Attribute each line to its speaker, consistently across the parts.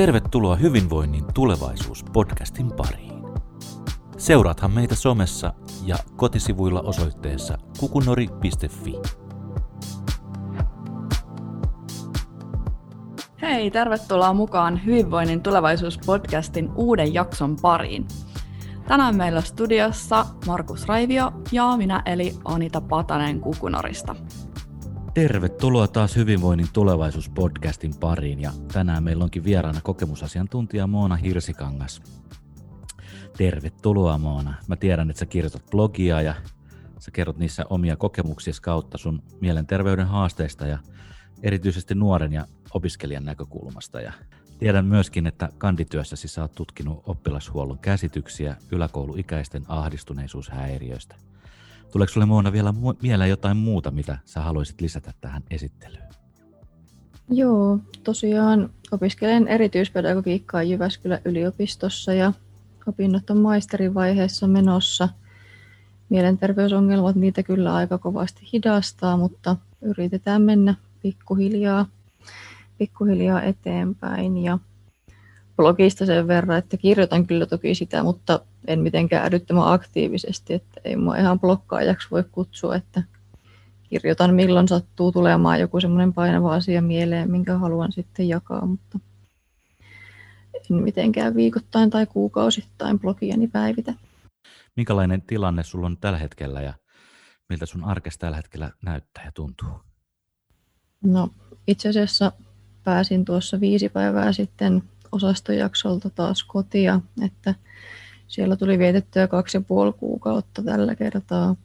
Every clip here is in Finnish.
Speaker 1: Tervetuloa Hyvinvoinnin tulevaisuus-podcastin pariin. Seuraathan meitä somessa ja kotisivuilla osoitteessa kukunori.fi.
Speaker 2: Hei, tervetuloa mukaan Hyvinvoinnin tulevaisuus-podcastin uuden jakson pariin. Tänään meillä studiossa Markus Raivio ja minä eli Anita Patanen Kukunorista.
Speaker 1: Tervetuloa taas Hyvinvoinnin tulevaisuus-podcastin pariin ja tänään meillä onkin vieraana kokemusasiantuntija Moona Hirsikangas. Tervetuloa Moona. Mä tiedän, että sä kirjoitat blogia ja sä kerrot niissä omia kokemuksia kautta sun mielenterveyden haasteista ja erityisesti nuoren ja opiskelijan näkökulmasta. Ja tiedän myöskin, että kandityössäsi sä oot tutkinut oppilashuollon käsityksiä yläkouluikäisten ahdistuneisuushäiriöistä – Tuleeko sinulle Moona vielä mieleen jotain muuta, mitä sä haluaisit lisätä tähän esittelyyn?
Speaker 3: Joo, tosiaan opiskelen erityispedagogiikkaa Jyväskylän yliopistossa ja opinnot on maisterin vaiheessa menossa. Mielenterveysongelmat niitä kyllä aika kovasti hidastaa, mutta yritetään mennä pikkuhiljaa, pikkuhiljaa eteenpäin. Ja blogista sen verran, että kirjoitan kyllä toki sitä, mutta en mitenkään älyttömän aktiivisesti, että ei mua ihan blokkaajaksi voi kutsua, että kirjoitan milloin sattuu tulemaan joku semmoinen painava asia mieleen, minkä haluan sitten jakaa, mutta en mitenkään viikoittain tai kuukausittain blogiani päivitä.
Speaker 1: Minkälainen tilanne sulla on tällä hetkellä ja miltä sun arkes tällä hetkellä näyttää ja tuntuu?
Speaker 3: No itse asiassa pääsin tuossa viisi päivää sitten osastojaksolta taas kotia, että siellä tuli vietettyä kaksi ja puoli kuukautta tällä kertaa.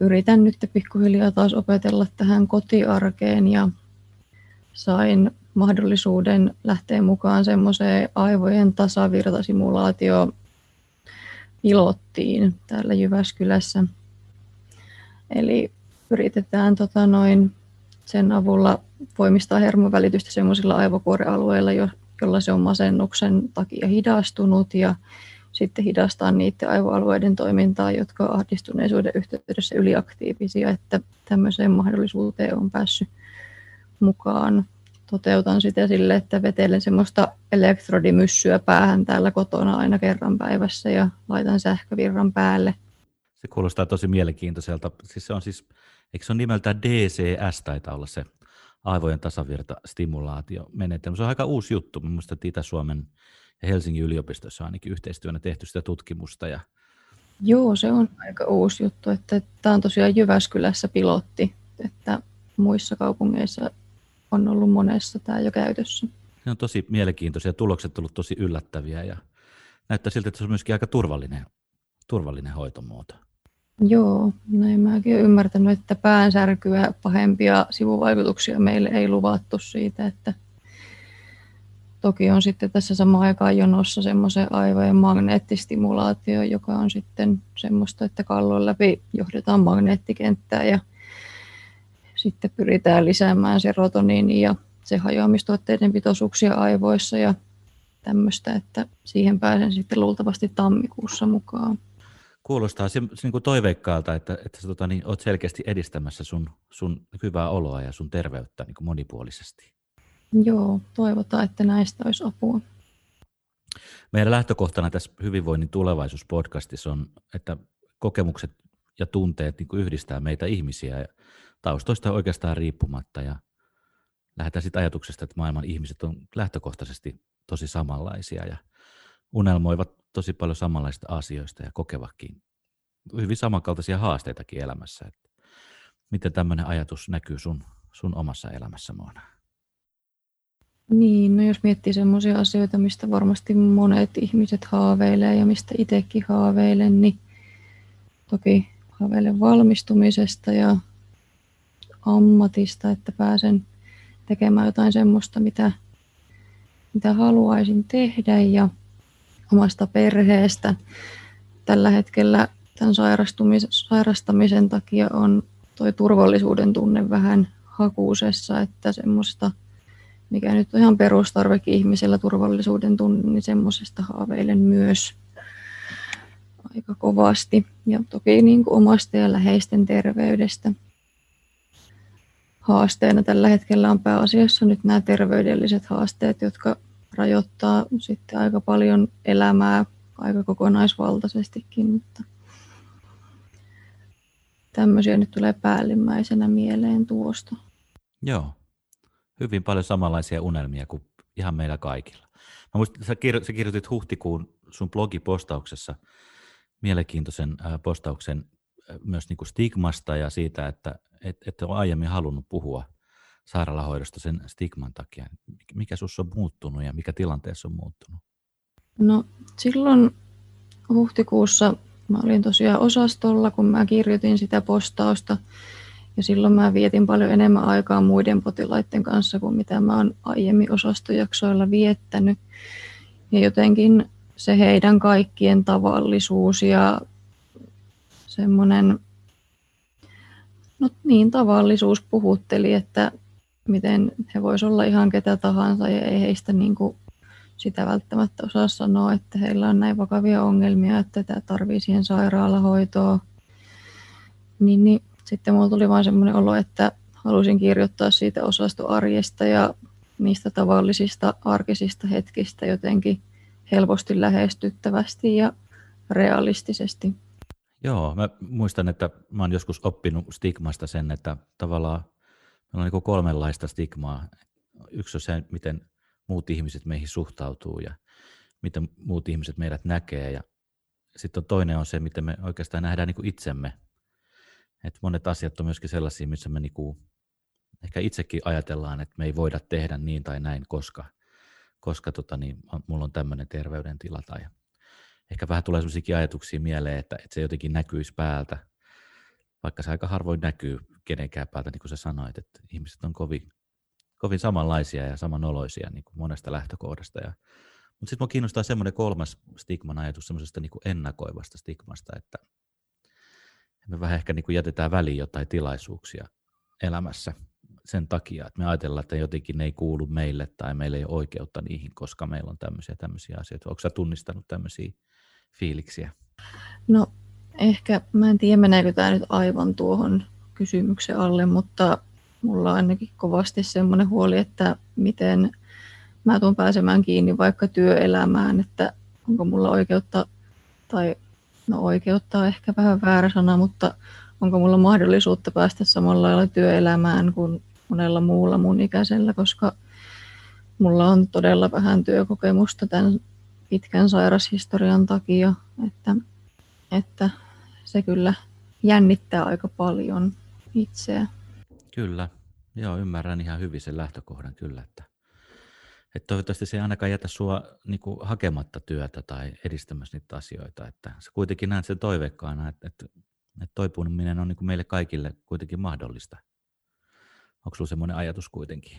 Speaker 3: Yritän nyt pikkuhiljaa taas opetella tähän kotiarkeen ja sain mahdollisuuden lähteä mukaan semmoiseen aivojen tasavirtasimulaatio pilottiin täällä Jyväskylässä. Eli yritetään tota noin sen avulla voimistaa hermovälitystä sellaisilla aivokuorealueilla, jolla se on masennuksen takia hidastunut ja sitten hidastaa niiden aivoalueiden toimintaa, jotka on ahdistuneisuuden yhteydessä yliaktiivisia, että tämmöiseen mahdollisuuteen on päässyt mukaan. Toteutan sitä sille, että vetelen semmoista elektrodimyssyä päähän täällä kotona aina kerran päivässä ja laitan sähkövirran päälle.
Speaker 1: Se kuulostaa tosi mielenkiintoiselta. Siis se on siis, eikö se ole nimeltään DCS taitaa olla se aivojen tasavirta stimulaatiomenetelmä. Se on aika uusi juttu. Minusta Itä-Suomen ja Helsingin yliopistossa on ainakin yhteistyönä tehty sitä tutkimusta. Ja...
Speaker 3: Joo, se on aika uusi juttu. Että tämä on tosiaan Jyväskylässä pilotti, että muissa kaupungeissa on ollut monessa tämä jo käytössä.
Speaker 1: Se on tosi mielenkiintoisia. Tulokset ovat olleet tosi yllättäviä ja näyttää siltä, että se on myöskin aika turvallinen, turvallinen hoitomuoto.
Speaker 3: Joo, näin mäkin olen ymmärtänyt, että päänsärkyä pahempia sivuvaikutuksia meille ei luvattu siitä, että toki on sitten tässä samaan aikaan jonossa semmoisen aivojen magneettistimulaatio, joka on sitten semmoista, että kallon läpi johdetaan magneettikenttää ja sitten pyritään lisäämään serotoniini ja se hajoamistuotteiden pitoisuuksia aivoissa ja tämmöistä, että siihen pääsen sitten luultavasti tammikuussa mukaan
Speaker 1: kuulostaa se, se niin kuin toiveikkaalta, että, että sä tota, niin, oot selkeästi edistämässä sun, sun hyvää oloa ja sun terveyttä niin kuin monipuolisesti.
Speaker 3: Joo, toivotaan, että näistä olisi apua.
Speaker 1: Meidän lähtökohtana tässä Hyvinvoinnin tulevaisuuspodcastissa on, että kokemukset ja tunteet niin kuin yhdistää meitä ihmisiä ja taustoista oikeastaan riippumatta. Ja lähdetään siitä ajatuksesta, että maailman ihmiset on lähtökohtaisesti tosi samanlaisia ja unelmoivat tosi paljon samanlaista asioista ja kokevakin hyvin samankaltaisia haasteitakin elämässä. Että miten tämmöinen ajatus näkyy sun, sun omassa elämässä, Moona?
Speaker 3: Niin, no jos miettii semmoisia asioita, mistä varmasti monet ihmiset haaveilee ja mistä itsekin haaveilen, niin toki haaveilen valmistumisesta ja ammatista, että pääsen tekemään jotain semmoista, mitä, mitä haluaisin tehdä ja omasta perheestä. Tällä hetkellä tämän sairastamisen takia on tuo turvallisuuden tunne vähän hakuusessa, että semmoista, mikä nyt on ihan perustarvekin ihmisellä turvallisuuden tunne, niin semmoisesta haaveilen myös aika kovasti. Ja toki niin kuin omasta ja läheisten terveydestä. haasteena tällä hetkellä on pääasiassa nyt nämä terveydelliset haasteet, jotka rajoittaa sitten aika paljon elämää aika kokonaisvaltaisestikin, mutta tämmöisiä nyt tulee päällimmäisenä mieleen tuosta.
Speaker 1: Joo, hyvin paljon samanlaisia unelmia kuin ihan meillä kaikilla. Mä muistin, sä, sä kirjoitit huhtikuun sun blogipostauksessa mielenkiintoisen äh, postauksen äh, myös niin kuin stigmasta ja siitä, että et, et ole aiemmin halunnut puhua sairaalahoidosta sen stigman takia. Mikä sinussa on muuttunut ja mikä tilanteessa on muuttunut?
Speaker 3: No silloin huhtikuussa mä olin tosiaan osastolla, kun mä kirjoitin sitä postausta. Ja silloin mä vietin paljon enemmän aikaa muiden potilaiden kanssa kuin mitä mä oon aiemmin osastojaksoilla viettänyt. Ja jotenkin se heidän kaikkien tavallisuus ja semmoinen, no niin tavallisuus puhutteli, että miten he voisivat olla ihan ketä tahansa ja ei heistä niin kuin sitä välttämättä osaa sanoa, että heillä on näin vakavia ongelmia, että tämä tarvii siihen sairaalahoitoa. Niin, niin sitten mulla tuli vain semmoinen olo, että halusin kirjoittaa siitä osastoarjesta ja niistä tavallisista arkisista hetkistä jotenkin helposti lähestyttävästi ja realistisesti.
Speaker 1: Joo, mä muistan, että mä oon joskus oppinut stigmasta sen, että tavallaan on niin kolmenlaista stigmaa. Yksi on se, miten muut ihmiset meihin suhtautuu ja miten muut ihmiset meidät näkee. Ja sitten on toinen on se, miten me oikeastaan nähdään niin kuin itsemme. Et monet asiat on myöskin sellaisia, missä me niin kuin ehkä itsekin ajatellaan, että me ei voida tehdä niin tai näin, koska, koska tota niin, mulla on tämmöinen terveydentila. Tai ehkä vähän tulee sellaisia ajatuksia mieleen, että, että se jotenkin näkyisi päältä, vaikka se aika harvoin näkyy kenenkään päältä, niin kuin sä sanoit, että ihmiset on kovin kovin samanlaisia ja samanoloisia niin kuin monesta lähtökohdasta. Ja, mutta sitten minua kiinnostaa semmoinen kolmas stigman ajatus semmoisesta niin ennakoivasta stigmasta, että me vähän ehkä niin kuin jätetään väliin jotain tilaisuuksia elämässä sen takia, että me ajatellaan, että jotenkin ne ei kuulu meille tai meillä ei ole oikeutta niihin, koska meillä on tämmöisiä tämmöisiä asioita. Onko sä tunnistanut tämmöisiä fiiliksiä?
Speaker 3: No ehkä, mä en tiedä meneekö tämä nyt aivan tuohon kysymyksen alle, mutta mulla on ainakin kovasti semmoinen huoli, että miten mä tuun pääsemään kiinni vaikka työelämään, että onko mulla oikeutta, tai no oikeutta on ehkä vähän väärä sana, mutta onko mulla mahdollisuutta päästä samalla lailla työelämään kuin monella muulla mun ikäisellä, koska mulla on todella vähän työkokemusta tämän pitkän sairashistorian takia, että, että se kyllä jännittää aika paljon itseä.
Speaker 1: Kyllä, joo, ymmärrän ihan hyvin sen lähtökohdan kyllä, että, että toivottavasti se ei ainakaan jätä sinua niin kuin, hakematta työtä tai edistämässä niitä asioita, että sä kuitenkin näet sen toiveikkaana, että, että, että toipuminen on niin kuin meille kaikille kuitenkin mahdollista. Onko sinulla semmoinen ajatus kuitenkin?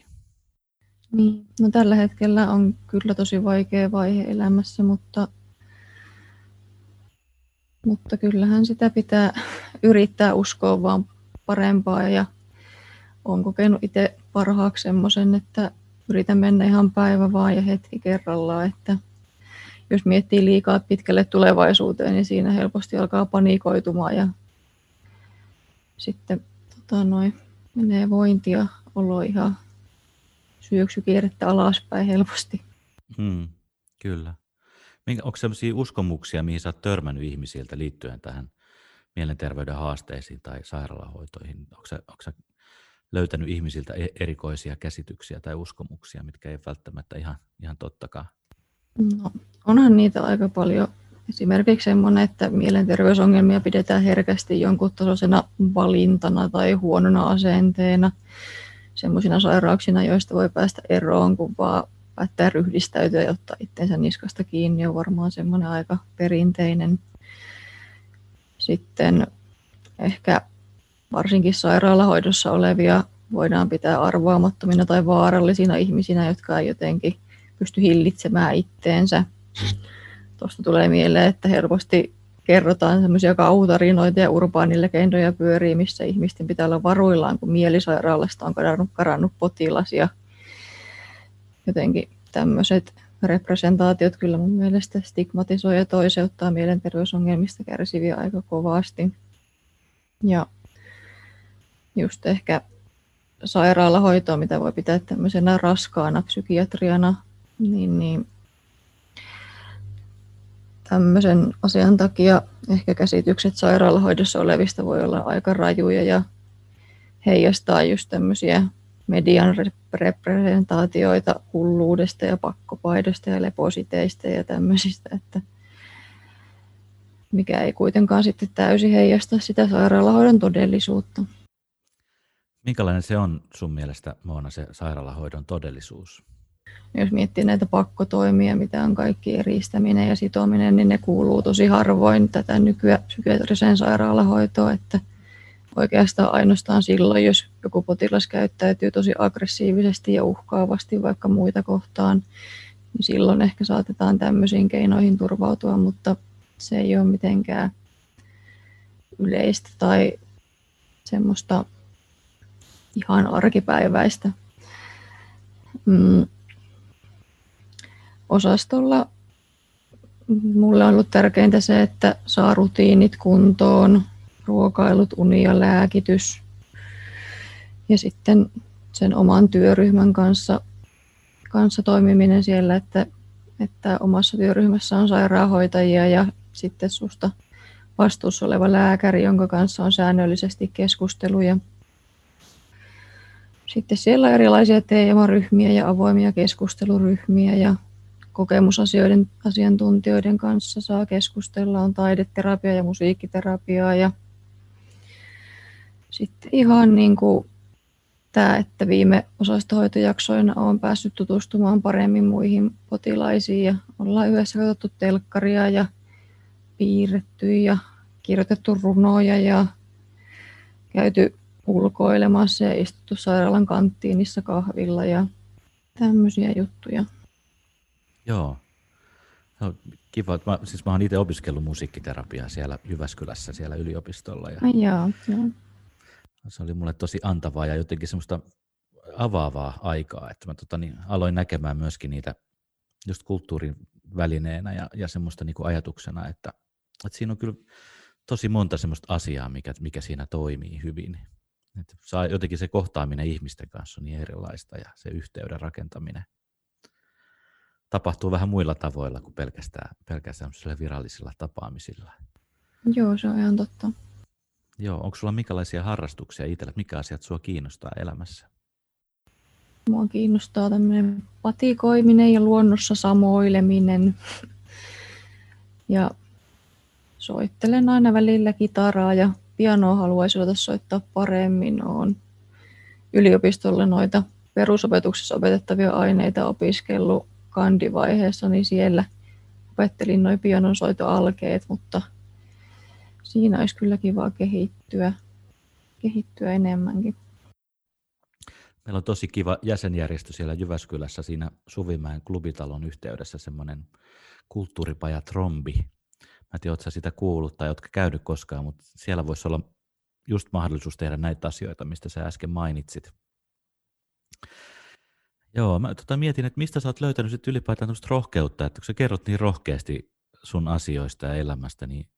Speaker 3: Niin, no tällä hetkellä on kyllä tosi vaikea vaihe elämässä, mutta, mutta kyllähän sitä pitää yrittää uskoa vaan parempaa ja olen kokenut itse parhaaksi semmoisen, että yritän mennä ihan päivä vaan ja hetki kerrallaan, että jos miettii liikaa pitkälle tulevaisuuteen, niin siinä helposti alkaa panikoitumaan ja sitten tota, noin, menee vointi ja olo ihan syöksykierrettä alaspäin helposti.
Speaker 1: Hmm, kyllä. Onko sellaisia uskomuksia, mihin sä oot törmännyt ihmisiltä liittyen tähän mielenterveyden haasteisiin tai sairaalahoitoihin? Onko sä, onko sä löytänyt ihmisiltä e-, erikoisia käsityksiä tai uskomuksia, mitkä ei välttämättä ihan, ihan tottakaan?
Speaker 3: No, onhan niitä aika paljon. Esimerkiksi semmoinen, että mielenterveysongelmia pidetään herkästi jonkun tasoisena valintana tai huonona asenteena. Semmoisina sairauksina, joista voi päästä eroon, kun vaan päättää ryhdistäytyä ja ottaa itsensä niskasta kiinni, on varmaan semmoinen aika perinteinen. Sitten ehkä varsinkin sairaalahoidossa olevia voidaan pitää arvaamattomina tai vaarallisina ihmisinä, jotka ei jotenkin pysty hillitsemään itteensä. Tuosta tulee mieleen, että helposti kerrotaan semmoisia kauhutarinoita ja urbaanilegendoja pyörii, missä ihmisten pitää olla varuillaan, kun mielisairaalasta on karannut, karannut potilas. Ja jotenkin tämmöiset representaatiot kyllä mun mielestä stigmatisoi ja toiseuttaa mielenterveysongelmista kärsiviä aika kovasti. Ja just ehkä sairaalahoitoa, mitä voi pitää tämmöisenä raskaana psykiatriana, niin, niin tämmöisen asian takia ehkä käsitykset sairaalahoidossa olevista voi olla aika rajuja ja heijastaa just tämmöisiä median representaatioita hulluudesta ja pakkopaidosta ja lepositeista ja tämmöisistä, että mikä ei kuitenkaan sitten täysin heijasta sitä sairaalahoidon todellisuutta.
Speaker 1: Minkälainen se on sun mielestä, Moona, se sairaalahoidon todellisuus?
Speaker 3: Jos miettii näitä pakkotoimia, mitä on kaikki eristäminen ja sitominen, niin ne kuuluu tosi harvoin tätä nykyään psykiatriseen sairaalahoitoon, että oikeastaan ainoastaan silloin, jos joku potilas käyttäytyy tosi aggressiivisesti ja uhkaavasti vaikka muita kohtaan, niin silloin ehkä saatetaan tämmöisiin keinoihin turvautua, mutta se ei ole mitenkään yleistä tai semmoista ihan arkipäiväistä. Mm. Osastolla mulle on ollut tärkeintä se, että saa rutiinit kuntoon, ruokailut, uni ja lääkitys. Ja sitten sen oman työryhmän kanssa, kanssa toimiminen siellä, että, että omassa työryhmässä on sairaanhoitajia ja sitten susta vastuussa oleva lääkäri, jonka kanssa on säännöllisesti keskusteluja. Sitten siellä on erilaisia teemaryhmiä ja avoimia keskusteluryhmiä ja kokemusasioiden asiantuntijoiden kanssa saa keskustella. On taideterapia ja musiikkiterapiaa ja sitten ihan niin kuin tämä, että viime osastohoitojaksoina olen päässyt tutustumaan paremmin muihin potilaisiin ja ollaan yhdessä katsottu telkkaria ja piirretty ja kirjoitettu runoja ja käyty ulkoilemassa ja istuttu sairaalan kanttiinissa kahvilla ja tämmöisiä juttuja.
Speaker 1: Joo. No, kiva. Mä, siis mä oon itse opiskellut musiikkiterapiaa siellä Jyväskylässä siellä yliopistolla. Ja
Speaker 3: joo, joo.
Speaker 1: Se oli mulle tosi antavaa ja jotenkin semmoista avaavaa aikaa, että mä tota, niin, aloin näkemään myöskin niitä just kulttuurin välineenä ja, ja semmoista niin kuin ajatuksena, että, että siinä on kyllä tosi monta semmoista asiaa, mikä, mikä siinä toimii hyvin. Että saa, jotenkin se kohtaaminen ihmisten kanssa on niin erilaista ja se yhteyden rakentaminen tapahtuu vähän muilla tavoilla kuin pelkästään, pelkästään virallisilla tapaamisilla.
Speaker 3: Joo, se on ihan totta.
Speaker 1: Joo, onko sulla minkälaisia harrastuksia itsellä? Mikä asiat sua kiinnostaa elämässä?
Speaker 3: Mua kiinnostaa tämmöinen patikoiminen ja luonnossa samoileminen. Ja soittelen aina välillä kitaraa ja pianoa haluaisin ruveta soittaa paremmin. Olen yliopistolle noita perusopetuksessa opetettavia aineita opiskellut kandivaiheessa, niin siellä opettelin noin pianon soitoalkeet, mutta siinä olisi kyllä kiva kehittyä, kehittyä enemmänkin.
Speaker 1: Meillä on tosi kiva jäsenjärjestö siellä Jyväskylässä siinä Suvimäen klubitalon yhteydessä semmoinen kulttuuripaja Trombi. Mä en tiedä, sitä kuullut tai oletko käynyt koskaan, mutta siellä voisi olla just mahdollisuus tehdä näitä asioita, mistä sä äsken mainitsit. Joo, mä tota mietin, että mistä sä oot löytänyt sit ylipäätään rohkeutta, että kun sä kerrot niin rohkeasti sun asioista ja elämästä, niin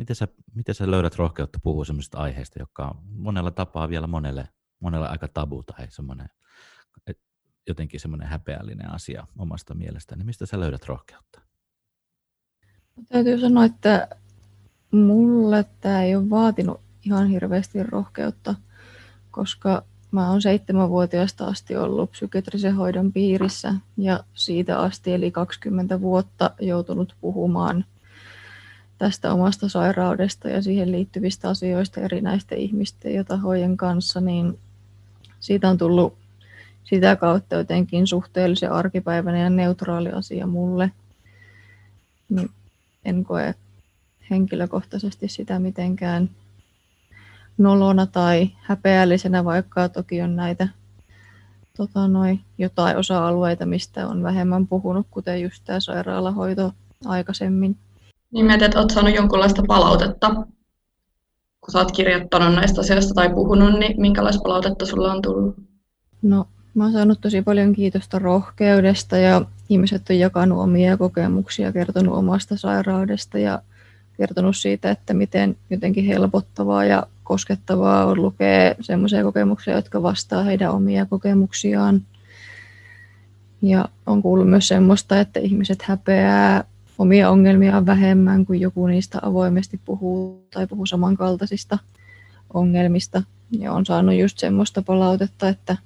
Speaker 1: miten sä, miten sä löydät rohkeutta puhua sellaisista aiheista, jotka on monella tapaa vielä monelle, monelle aika tabu tai semmoinen, jotenkin semmoinen häpeällinen asia omasta mielestä, niin mistä sä löydät rohkeutta?
Speaker 3: Täytyy sanoa, että mulle tämä ei ole vaatinut ihan hirveästi rohkeutta, koska Mä oon seitsemänvuotiaasta asti ollut psykiatrisen hoidon piirissä ja siitä asti eli 20 vuotta joutunut puhumaan tästä omasta sairaudesta ja siihen liittyvistä asioista erinäisten ihmisten ja tahojen kanssa, niin siitä on tullut sitä kautta jotenkin suhteellisen arkipäiväinen ja neutraali asia mulle. Niin en koe henkilökohtaisesti sitä mitenkään nolona tai häpeällisenä, vaikka toki on näitä tota, noi, jotain osa-alueita, mistä on vähemmän puhunut, kuten just tämä sairaalahoito aikaisemmin.
Speaker 2: Niin mietit, että olet saanut jonkunlaista palautetta, kun olet kirjoittanut näistä asioista tai puhunut, niin minkälaista palautetta sulla on tullut?
Speaker 3: No, mä oon saanut tosi paljon kiitosta rohkeudesta ja ihmiset on jakanut omia kokemuksia, kertonut omasta sairaudesta ja kertonut siitä, että miten jotenkin helpottavaa ja koskettavaa on lukea semmoisia kokemuksia, jotka vastaa heidän omia kokemuksiaan. Ja on kuullut myös semmoista, että ihmiset häpeää omia ongelmiaan vähemmän, kuin joku niistä avoimesti puhuu tai puhuu samankaltaisista ongelmista. Ja on saanut just semmoista palautetta, että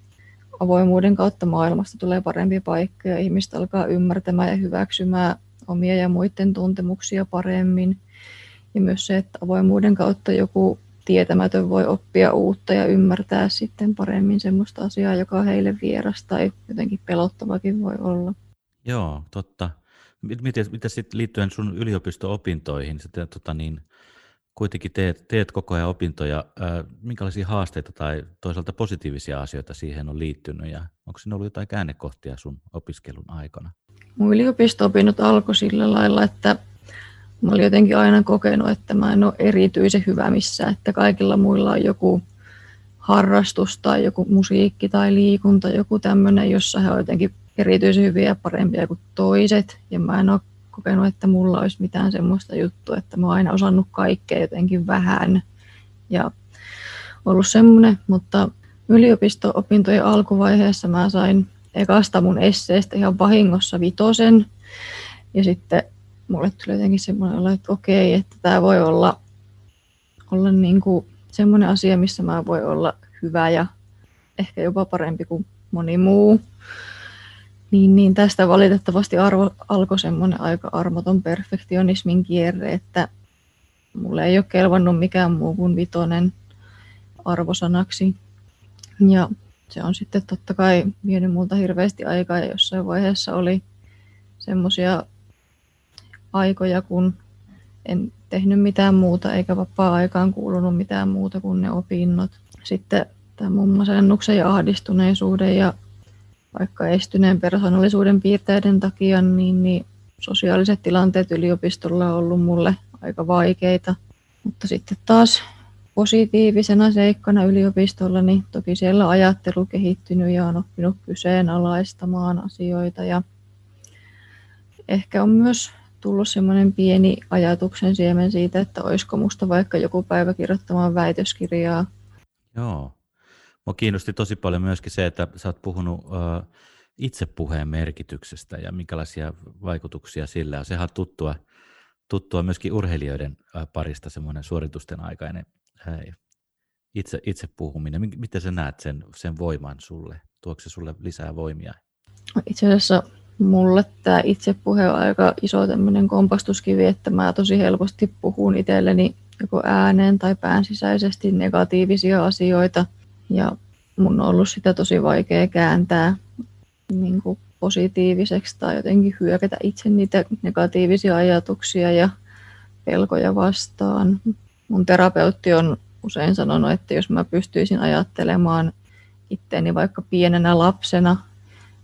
Speaker 3: avoimuuden kautta maailmasta tulee parempi paikka ja ihmiset alkaa ymmärtämään ja hyväksymään omia ja muiden tuntemuksia paremmin. Ja myös se, että avoimuuden kautta joku tietämätön voi oppia uutta ja ymmärtää sitten paremmin semmoista asiaa, joka on heille vieras tai jotenkin pelottavakin voi olla.
Speaker 1: Joo, totta. Miten, miten sitten liittyen sun yliopisto-opintoihin, sitten, tota niin, kuitenkin teet, teet koko ajan opintoja, minkälaisia haasteita tai toisaalta positiivisia asioita siihen on liittynyt ja onko siinä ollut jotain käännekohtia sun opiskelun aikana?
Speaker 3: Mun yliopisto-opinnot alkoi sillä lailla, että mä olin jotenkin aina kokenut, että mä en ole erityisen hyvä missään, että kaikilla muilla on joku harrastus tai joku musiikki tai liikunta, joku tämmöinen, jossa he ovat jotenkin erityisen hyviä ja parempia kuin toiset. Ja mä en ole kokenut, että mulla olisi mitään semmoista juttua, että mä oon aina osannut kaikkea jotenkin vähän. Ja ollut semmoinen, mutta yliopisto-opintojen alkuvaiheessa mä sain ekasta mun esseestä ihan vahingossa vitosen. Ja sitten mulle tuli jotenkin semmoinen olo, että okei, että tämä voi olla, olla niin kuin semmoinen asia, missä mä voi olla hyvä ja ehkä jopa parempi kuin moni muu. Niin, niin tästä valitettavasti arvo, alkoi semmoinen aika armoton perfektionismin kierre, että mulle ei ole kelvannut mikään muu kuin vitonen arvosanaksi. Ja se on sitten totta kai vienyt multa hirveästi aikaa ja jossain vaiheessa oli semmoisia aikoja, kun en tehnyt mitään muuta eikä vapaa-aikaan kuulunut mitään muuta kuin ne opinnot. Sitten tämä masennuksen ja ahdistuneisuuden ja vaikka estyneen persoonallisuuden piirteiden takia, niin, niin sosiaaliset tilanteet yliopistolla on ollut mulle aika vaikeita. Mutta sitten taas positiivisena seikkana yliopistolla, niin toki siellä ajattelu kehittynyt ja on oppinut kyseenalaistamaan asioita. Ja ehkä on myös tullut semmoinen pieni ajatuksen siemen siitä, että olisiko musta vaikka joku päivä kirjoittamaan väitöskirjaa.
Speaker 1: Joo. Mua kiinnosti tosi paljon myöskin se, että sä oot puhunut uh, itsepuheen merkityksestä ja minkälaisia vaikutuksia sillä on. Sehän on tuttua, tuttua myöskin urheilijoiden uh, parista semmoinen suoritusten aikainen uh, itse, itse puhuminen. Miten sä näet sen, sen voiman sulle? Tuoko se sulle lisää voimia?
Speaker 3: Itse asiassa mulle tämä itsepuhe on aika iso tämmöinen kompastuskivi, että mä tosi helposti puhun itselleni joko ääneen tai päänsisäisesti negatiivisia asioita. Ja mun on ollut sitä tosi vaikea kääntää niin kuin positiiviseksi tai jotenkin hyökätä itse niitä negatiivisia ajatuksia ja pelkoja vastaan. Mun terapeutti on usein sanonut, että jos mä pystyisin ajattelemaan itteeni vaikka pienenä lapsena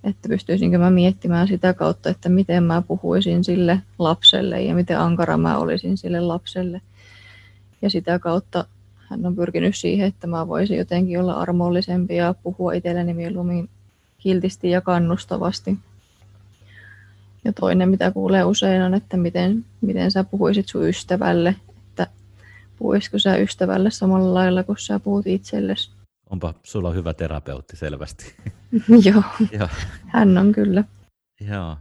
Speaker 3: että pystyisinkö mä miettimään sitä kautta, että miten mä puhuisin sille lapselle ja miten ankara mä olisin sille lapselle. Ja sitä kautta hän on pyrkinyt siihen, että mä voisin jotenkin olla armollisempi ja puhua itselleni mieluummin kiltisti ja kannustavasti. Ja toinen, mitä kuulee usein, on, että miten, miten sä puhuisit sun ystävälle, että puhuisiko sä ystävälle samalla lailla kuin sä puhut itsellesi.
Speaker 1: Onpa sulla hyvä terapeutti selvästi.
Speaker 3: Joo, Joo. hän on kyllä.
Speaker 1: Joo,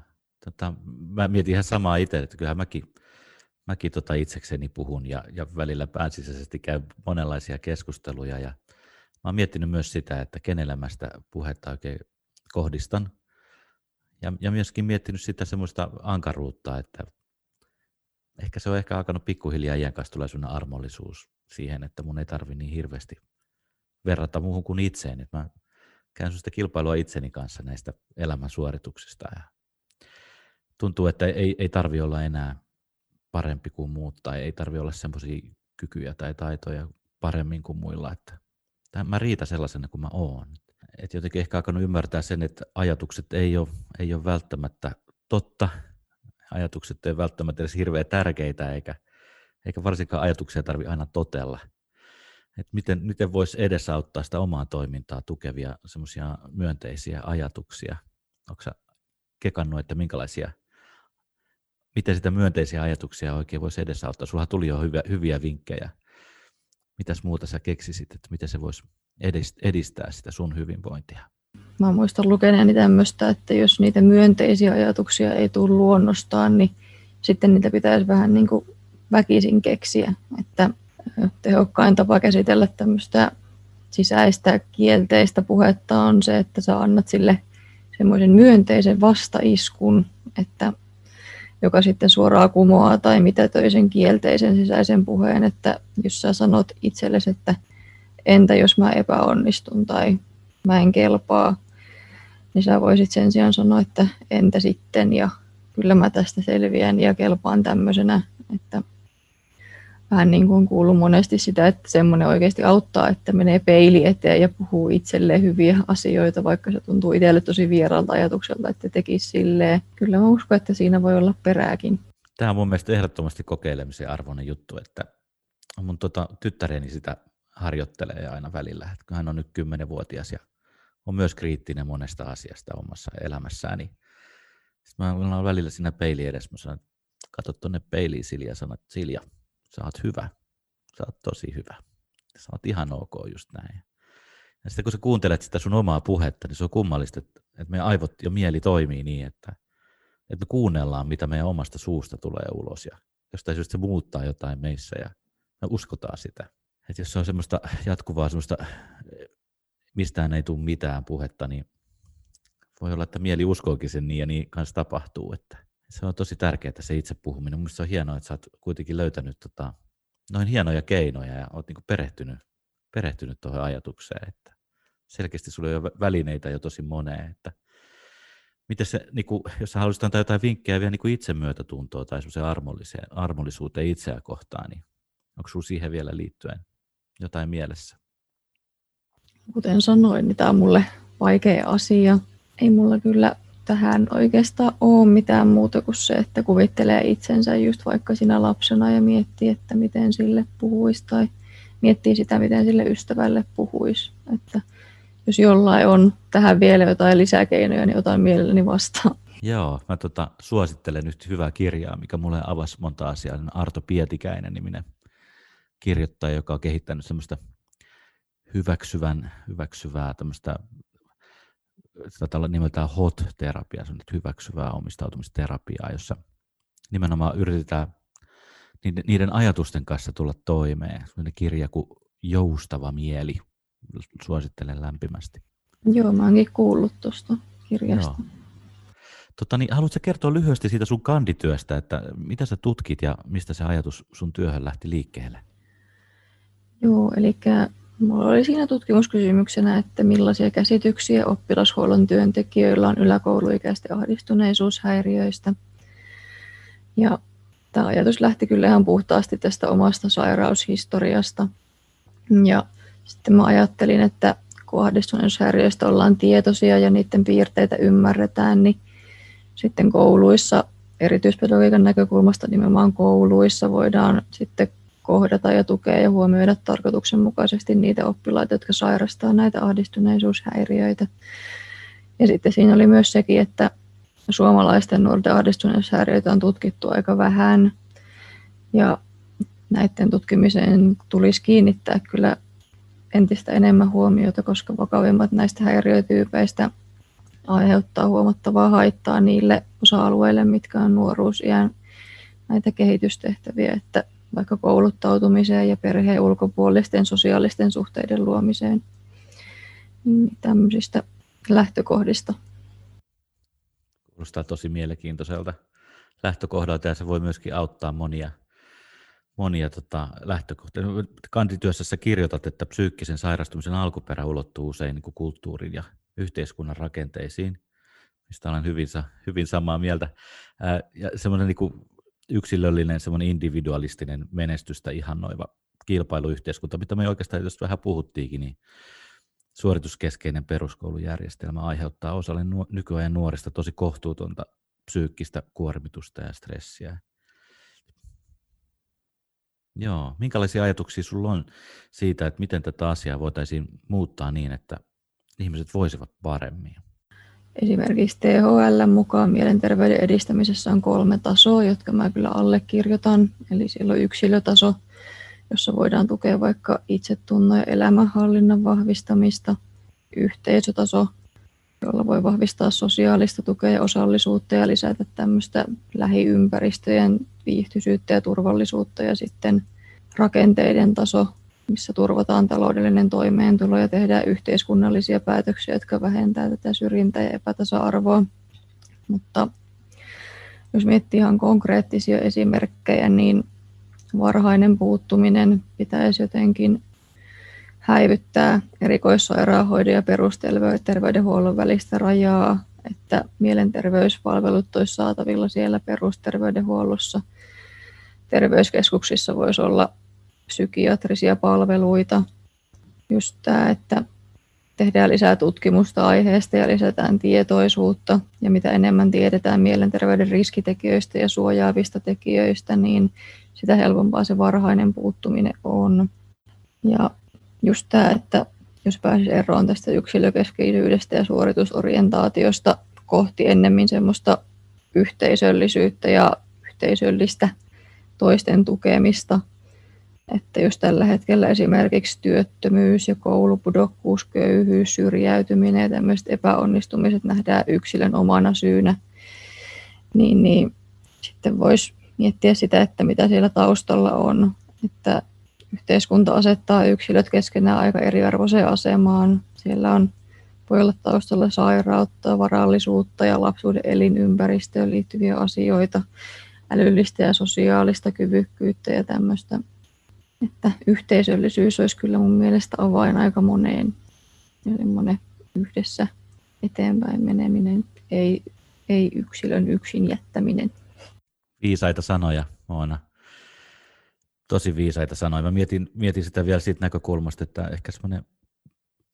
Speaker 1: tota, mä mietin ihan samaa itse, että kyllähän mäkin, mäkin tota itsekseni puhun ja, ja välillä pääsisäisesti käy monenlaisia keskusteluja ja mä oon miettinyt myös sitä, että kenellä mä sitä puhetta oikein kohdistan ja, ja myöskin miettinyt sitä semmoista ankaruutta, että ehkä se on ehkä alkanut pikkuhiljaa iän kanssa armollisuus siihen, että mun ei tarvi niin hirveästi verrata muuhun kuin itseen. Että mä käyn sitä kilpailua itseni kanssa näistä elämän suorituksista. Ja tuntuu, että ei, ei tarvi olla enää parempi kuin muut tai ei tarvi olla semmoisia kykyjä tai taitoja paremmin kuin muilla. Että mä riitä sellaisena kuin mä oon. Et jotenkin ehkä alkanut ymmärtää sen, että ajatukset ei ole, ei ole välttämättä totta. Ajatukset ei välttämättä edes hirveän tärkeitä, eikä, eikä varsinkaan ajatuksia tarvi aina totella – että miten, miten voisi edesauttaa sitä omaa toimintaa tukevia semmoisia myönteisiä ajatuksia. Onko sä kekannut, että minkälaisia, miten sitä myönteisiä ajatuksia oikein voisi edesauttaa? Sulla tuli jo hyviä, hyviä vinkkejä. mitäs muuta sä keksisit, että miten se voisi edistää sitä sun hyvinvointia?
Speaker 3: Mä muistan lukeneeni tämmöistä, että jos niitä myönteisiä ajatuksia ei tule luonnostaan, niin sitten niitä pitäisi vähän niin kuin väkisin keksiä. Että tehokkain tapa käsitellä tämmöistä sisäistä kielteistä puhetta on se, että sä annat sille semmoisen myönteisen vastaiskun, että joka sitten suoraan kumoaa tai mitä toisen kielteisen sisäisen puheen, että jos sä sanot itsellesi, että entä jos mä epäonnistun tai mä en kelpaa, niin sä voisit sen sijaan sanoa, että entä sitten? Ja kyllä mä tästä selviän ja kelpaan tämmöisenä, että vähän niin kuin kuuluu monesti sitä, että semmoinen oikeasti auttaa, että menee peili eteen ja puhuu itselleen hyviä asioita, vaikka se tuntuu itselle tosi vieraalta ajatukselta, että tekisi silleen. Kyllä mä uskon, että siinä voi olla perääkin.
Speaker 1: Tämä on mun mielestä ehdottomasti kokeilemisen arvoinen juttu, että mun tota, tyttäreni sitä harjoittelee aina välillä, että kun hän on nyt kymmenenvuotias ja on myös kriittinen monesta asiasta omassa elämässään, niin sitten mä olen välillä siinä peili edessä, mä sanon, että tuonne peiliin Silja ja sanot, Silja, sä oot hyvä, sä oot tosi hyvä, sä oot ihan ok just näin. Ja sitten kun sä kuuntelet sitä sun omaa puhetta, niin se on kummallista, että, että meidän aivot ja mieli toimii niin, että, että me kuunnellaan, mitä meidän omasta suusta tulee ulos ja jostain syystä se muuttaa jotain meissä ja me uskotaan sitä. Että jos se on semmoista jatkuvaa semmoista, mistään ei tule mitään puhetta, niin voi olla, että mieli uskookin sen niin ja niin kanssa tapahtuu, että se on tosi tärkeää se itse puhuminen. Mielestäni se on hienoa, että sä oot kuitenkin löytänyt tota, noin hienoja keinoja ja oot niinku perehtynyt, perehtynyt tuohon ajatukseen, että selkeästi sulla on jo välineitä jo tosi moneen, että miten se, niin jos haluaisit antaa jotain vinkkejä vielä niin itsemyötätuntoa tai armollisuuteen itseä kohtaan, niin onko sinulla siihen vielä liittyen jotain mielessä?
Speaker 3: Kuten sanoin, niin tämä on mulle vaikea asia. Ei mulla kyllä tähän oikeastaan ole mitään muuta kuin se, että kuvittelee itsensä just vaikka sinä lapsena ja miettii, että miten sille puhuisi tai miettii sitä, miten sille ystävälle puhuisi. Että jos jollain on tähän vielä jotain lisäkeinoja, niin otan mielelläni vastaan.
Speaker 1: Joo, mä tota, suosittelen nyt hyvää kirjaa, mikä mulle avasi monta asiaa. Arto Pietikäinen niminen kirjoittaja, joka on kehittänyt semmoista hyväksyvän, hyväksyvää tämmöistä sitä nimeltään HOT-terapia, se on nyt hyväksyvää omistautumisterapiaa, jossa nimenomaan yritetään niiden, niiden ajatusten kanssa tulla toimeen. Sellainen kirja kuin Joustava mieli, suosittelen lämpimästi.
Speaker 3: Joo, mä oonkin kuullut tuosta kirjasta. Joo.
Speaker 1: Tota, niin, haluatko kertoa lyhyesti siitä sun kandityöstä, että mitä sä tutkit ja mistä se ajatus sun työhön lähti liikkeelle?
Speaker 3: Joo, eli Mulla oli siinä tutkimuskysymyksenä, että millaisia käsityksiä oppilashuollon työntekijöillä on yläkouluikäisten ahdistuneisuushäiriöistä. Ja tämä ajatus lähti kyllä ihan puhtaasti tästä omasta sairaushistoriasta. Ja sitten mä ajattelin, että kun ahdistuneisuushäiriöistä ollaan tietoisia ja niiden piirteitä ymmärretään, niin sitten kouluissa, erityispedagogiikan näkökulmasta nimenomaan kouluissa, voidaan sitten kohdata ja tukea ja huomioida tarkoituksenmukaisesti niitä oppilaita, jotka sairastaa näitä ahdistuneisuushäiriöitä. Ja sitten siinä oli myös sekin, että suomalaisten nuorten ahdistuneisuushäiriöitä on tutkittu aika vähän. Ja näiden tutkimiseen tulisi kiinnittää kyllä entistä enemmän huomiota, koska vakavimmat näistä häiriötyypeistä aiheuttaa huomattavaa haittaa niille osa-alueille, mitkä on nuoruusiän näitä kehitystehtäviä, että vaikka kouluttautumiseen ja perheen ulkopuolisten sosiaalisten suhteiden luomiseen niin tämmöisistä lähtökohdista.
Speaker 1: Kuulostaa tosi mielenkiintoiselta lähtökohdalta ja se voi myöskin auttaa monia, monia tota, lähtökohtia. Kandityössä sä kirjoitat, että psyykkisen sairastumisen alkuperä ulottuu usein niin kulttuurin ja yhteiskunnan rakenteisiin, mistä olen hyvin, hyvin samaa mieltä. ja semmoinen niin kuin yksilöllinen, semmoinen individualistinen menestystä ihannoiva kilpailuyhteiskunta, mitä me oikeastaan jos vähän puhuttiinkin, niin suorituskeskeinen peruskoulujärjestelmä aiheuttaa osalle nu- nykyajan nuorista tosi kohtuutonta psyykkistä kuormitusta ja stressiä. Joo, minkälaisia ajatuksia sinulla on siitä, että miten tätä asiaa voitaisiin muuttaa niin, että ihmiset voisivat paremmin?
Speaker 3: Esimerkiksi THL mukaan mielenterveyden edistämisessä on kolme tasoa, jotka mä kyllä allekirjoitan. Eli siellä on yksilötaso, jossa voidaan tukea vaikka itsetunnon ja elämänhallinnan vahvistamista, yhteisötaso, jolla voi vahvistaa sosiaalista tukea ja osallisuutta ja lisätä tämmöistä lähiympäristöjen viihtyisyyttä ja turvallisuutta ja sitten rakenteiden taso, missä turvataan taloudellinen toimeentulo ja tehdään yhteiskunnallisia päätöksiä, jotka vähentävät tätä syrjintää ja epätasa-arvoa. Mutta jos miettii ihan konkreettisia esimerkkejä, niin varhainen puuttuminen pitäisi jotenkin häivyttää erikoissairaanhoidon ja perusterveydenhuollon välistä rajaa, että mielenterveyspalvelut olisi saatavilla siellä perusterveydenhuollossa. Terveyskeskuksissa voisi olla psykiatrisia palveluita. Just tämä, että tehdään lisää tutkimusta aiheesta ja lisätään tietoisuutta. Ja mitä enemmän tiedetään mielenterveyden riskitekijöistä ja suojaavista tekijöistä, niin sitä helpompaa se varhainen puuttuminen on. Ja just tämä, että jos pääsisi eroon tästä yksilökeskeisyydestä ja suoritusorientaatiosta kohti ennemmin semmoista yhteisöllisyyttä ja yhteisöllistä toisten tukemista, että jos tällä hetkellä esimerkiksi työttömyys ja koulupudokkuus, köyhyys, syrjäytyminen ja tämmöiset epäonnistumiset nähdään yksilön omana syynä, niin, niin sitten voisi miettiä sitä, että mitä siellä taustalla on. Että yhteiskunta asettaa yksilöt keskenään aika eriarvoiseen asemaan. Siellä on, voi olla taustalla sairautta, varallisuutta ja lapsuuden elinympäristöön liittyviä asioita, älyllistä ja sosiaalista kyvykkyyttä ja tämmöistä. Että yhteisöllisyys olisi kyllä mun mielestä avain aika moneen ja semmoinen yhdessä eteenpäin meneminen, ei, ei yksilön yksin jättäminen.
Speaker 1: Viisaita sanoja, Moona tosi viisaita sanoja. Mä mietin, mietin sitä vielä siitä näkökulmasta, että ehkä semmoinen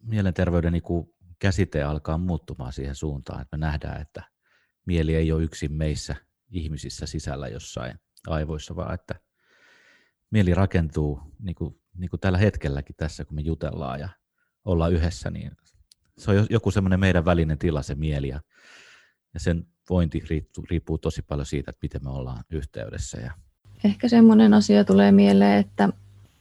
Speaker 1: mielenterveyden niin käsite alkaa muuttumaan siihen suuntaan, että me nähdään, että mieli ei ole yksin meissä ihmisissä sisällä jossain aivoissa, vaan että mieli rakentuu niin kuin, niin kuin tällä hetkelläkin tässä, kun me jutellaan ja ollaan yhdessä, niin se on joku semmoinen meidän välinen tila, se mieli, ja, ja sen vointi riippuu, riippuu tosi paljon siitä, että miten me ollaan yhteydessä ja
Speaker 3: Ehkä semmoinen asia tulee mieleen, että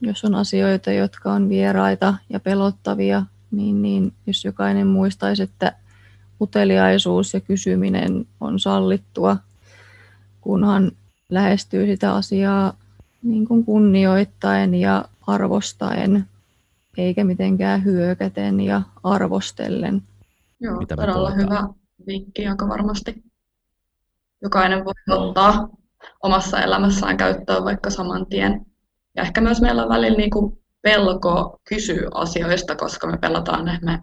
Speaker 3: jos on asioita, jotka on vieraita ja pelottavia, niin, niin jos jokainen muistaisi, että uteliaisuus ja kysyminen on sallittua, kunhan lähestyy sitä asiaa niin kuin kunnioittaen ja arvostaen, eikä mitenkään hyökäten ja arvostellen.
Speaker 2: Joo, Mitä todella hyvä vinkki, joka varmasti jokainen voi ottaa omassa elämässään käyttöön vaikka saman tien. Ja ehkä myös meillä on välillä niin kuin pelko kysyä asioista, koska me pelataan, että me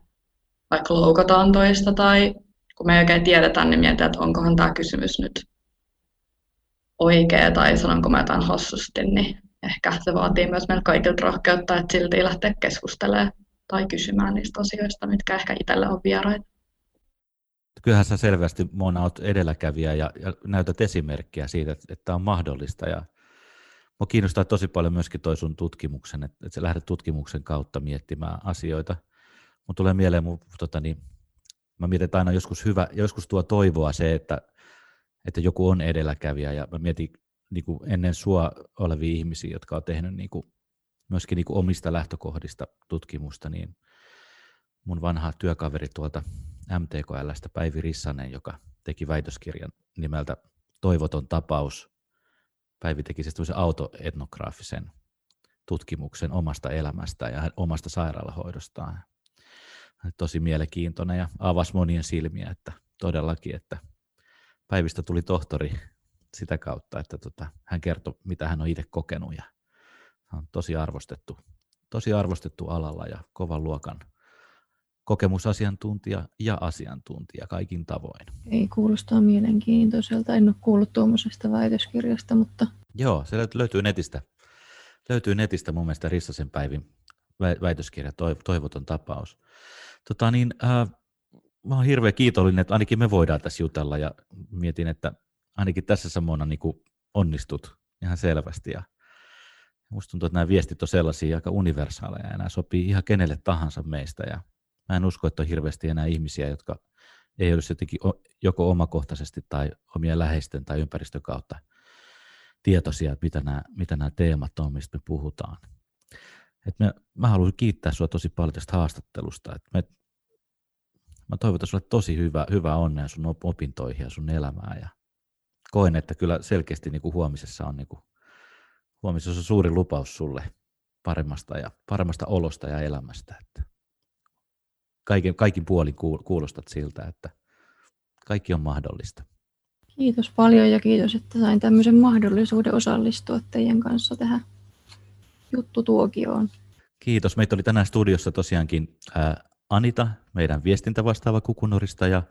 Speaker 2: vaikka loukataan toista tai kun me ei oikein tiedetä, niin mietitään, että onkohan tämä kysymys nyt oikea tai sanonko mä jotain hassusti, niin ehkä se vaatii myös meillä kaikilta rohkeutta, että silti lähteä keskustelemaan tai kysymään niistä asioista, mitkä ehkä itselle on vieraita
Speaker 1: kyllähän sä selvästi Mona olet edelläkävijä ja, ja näytät esimerkkiä siitä, että, että on mahdollista. Ja Mua kiinnostaa tosi paljon myöskin toi sun tutkimuksen, että, että sä lähdet tutkimuksen kautta miettimään asioita. Mun tulee mieleen, mun, tota niin, mä mietin, että aina joskus hyvä, joskus tuo toivoa se, että, että joku on edelläkävijä ja mä mietin niin kuin ennen sua olevia ihmisiä, jotka on tehnyt niin kuin, myöskin niin kuin omista lähtökohdista tutkimusta, niin mun vanha työkaveri tuolta MTKLstä Päivi Rissanen, joka teki väitöskirjan nimeltä Toivoton tapaus. Päivi teki siis autoetnograafisen tutkimuksen omasta elämästä ja omasta sairaalahoidostaan. Tosi mielenkiintoinen ja avasi monien silmiä, että todellakin, että Päivistä tuli tohtori sitä kautta, että tota, hän kertoi, mitä hän on itse kokenut ja hän on tosi arvostettu, tosi arvostettu alalla ja kovan luokan kokemusasiantuntija ja asiantuntija kaikin tavoin.
Speaker 3: Ei kuulostaa mielenkiintoiselta. En ole kuullut tuommoisesta väitöskirjasta, mutta...
Speaker 1: Joo, se löytyy netistä. Löytyy netistä mun mielestä Rissasen päivin väitöskirja Toivoton tapaus. Tota niin, äh, mä oon hirveän kiitollinen, että ainakin me voidaan tässä jutella ja mietin, että ainakin tässä samana niin onnistut ihan selvästi. Ja musta tuntuu, että nämä viestit on sellaisia aika universaaleja ja nämä sopii ihan kenelle tahansa meistä ja Mä en usko, että on hirveästi enää ihmisiä, jotka ei olisi jotenkin joko omakohtaisesti tai omien läheisten tai ympäristön kautta tietoisia, että mitä nämä, mitä nämä teemat on, mistä me puhutaan. Et me, mä haluan kiittää sinua tosi paljon tästä haastattelusta. Et me, mä toivotan sinulle tosi hyvää, hyvää onnea sun opintoihin ja sun elämään. Ja koen, että kyllä selkeästi niin kuin huomisessa on, niin kuin, huomisessa on suuri lupaus sulle paremmasta, ja, paremmasta olosta ja elämästä. Että kaikin, kaikin puolin kuulostat siltä, että kaikki on mahdollista.
Speaker 3: Kiitos paljon ja kiitos, että sain tämmöisen mahdollisuuden osallistua teidän kanssa tähän juttutuokioon.
Speaker 1: Kiitos. Meitä oli tänään studiossa tosiaankin ää, Anita, meidän viestintävastaava Kukunorista ja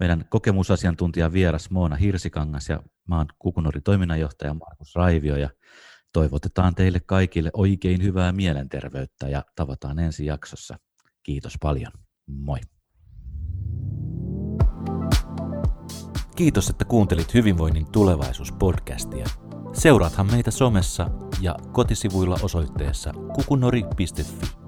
Speaker 1: meidän kokemusasiantuntija vieras Moona Hirsikangas ja maan Kukunori toiminnanjohtaja Markus Raivio ja toivotetaan teille kaikille oikein hyvää mielenterveyttä ja tavataan ensi jaksossa. Kiitos paljon. Moi. Kiitos, että kuuntelit Hyvinvoinnin tulevaisuus-podcastia. Seuraathan meitä somessa ja kotisivuilla osoitteessa kukunori.fi.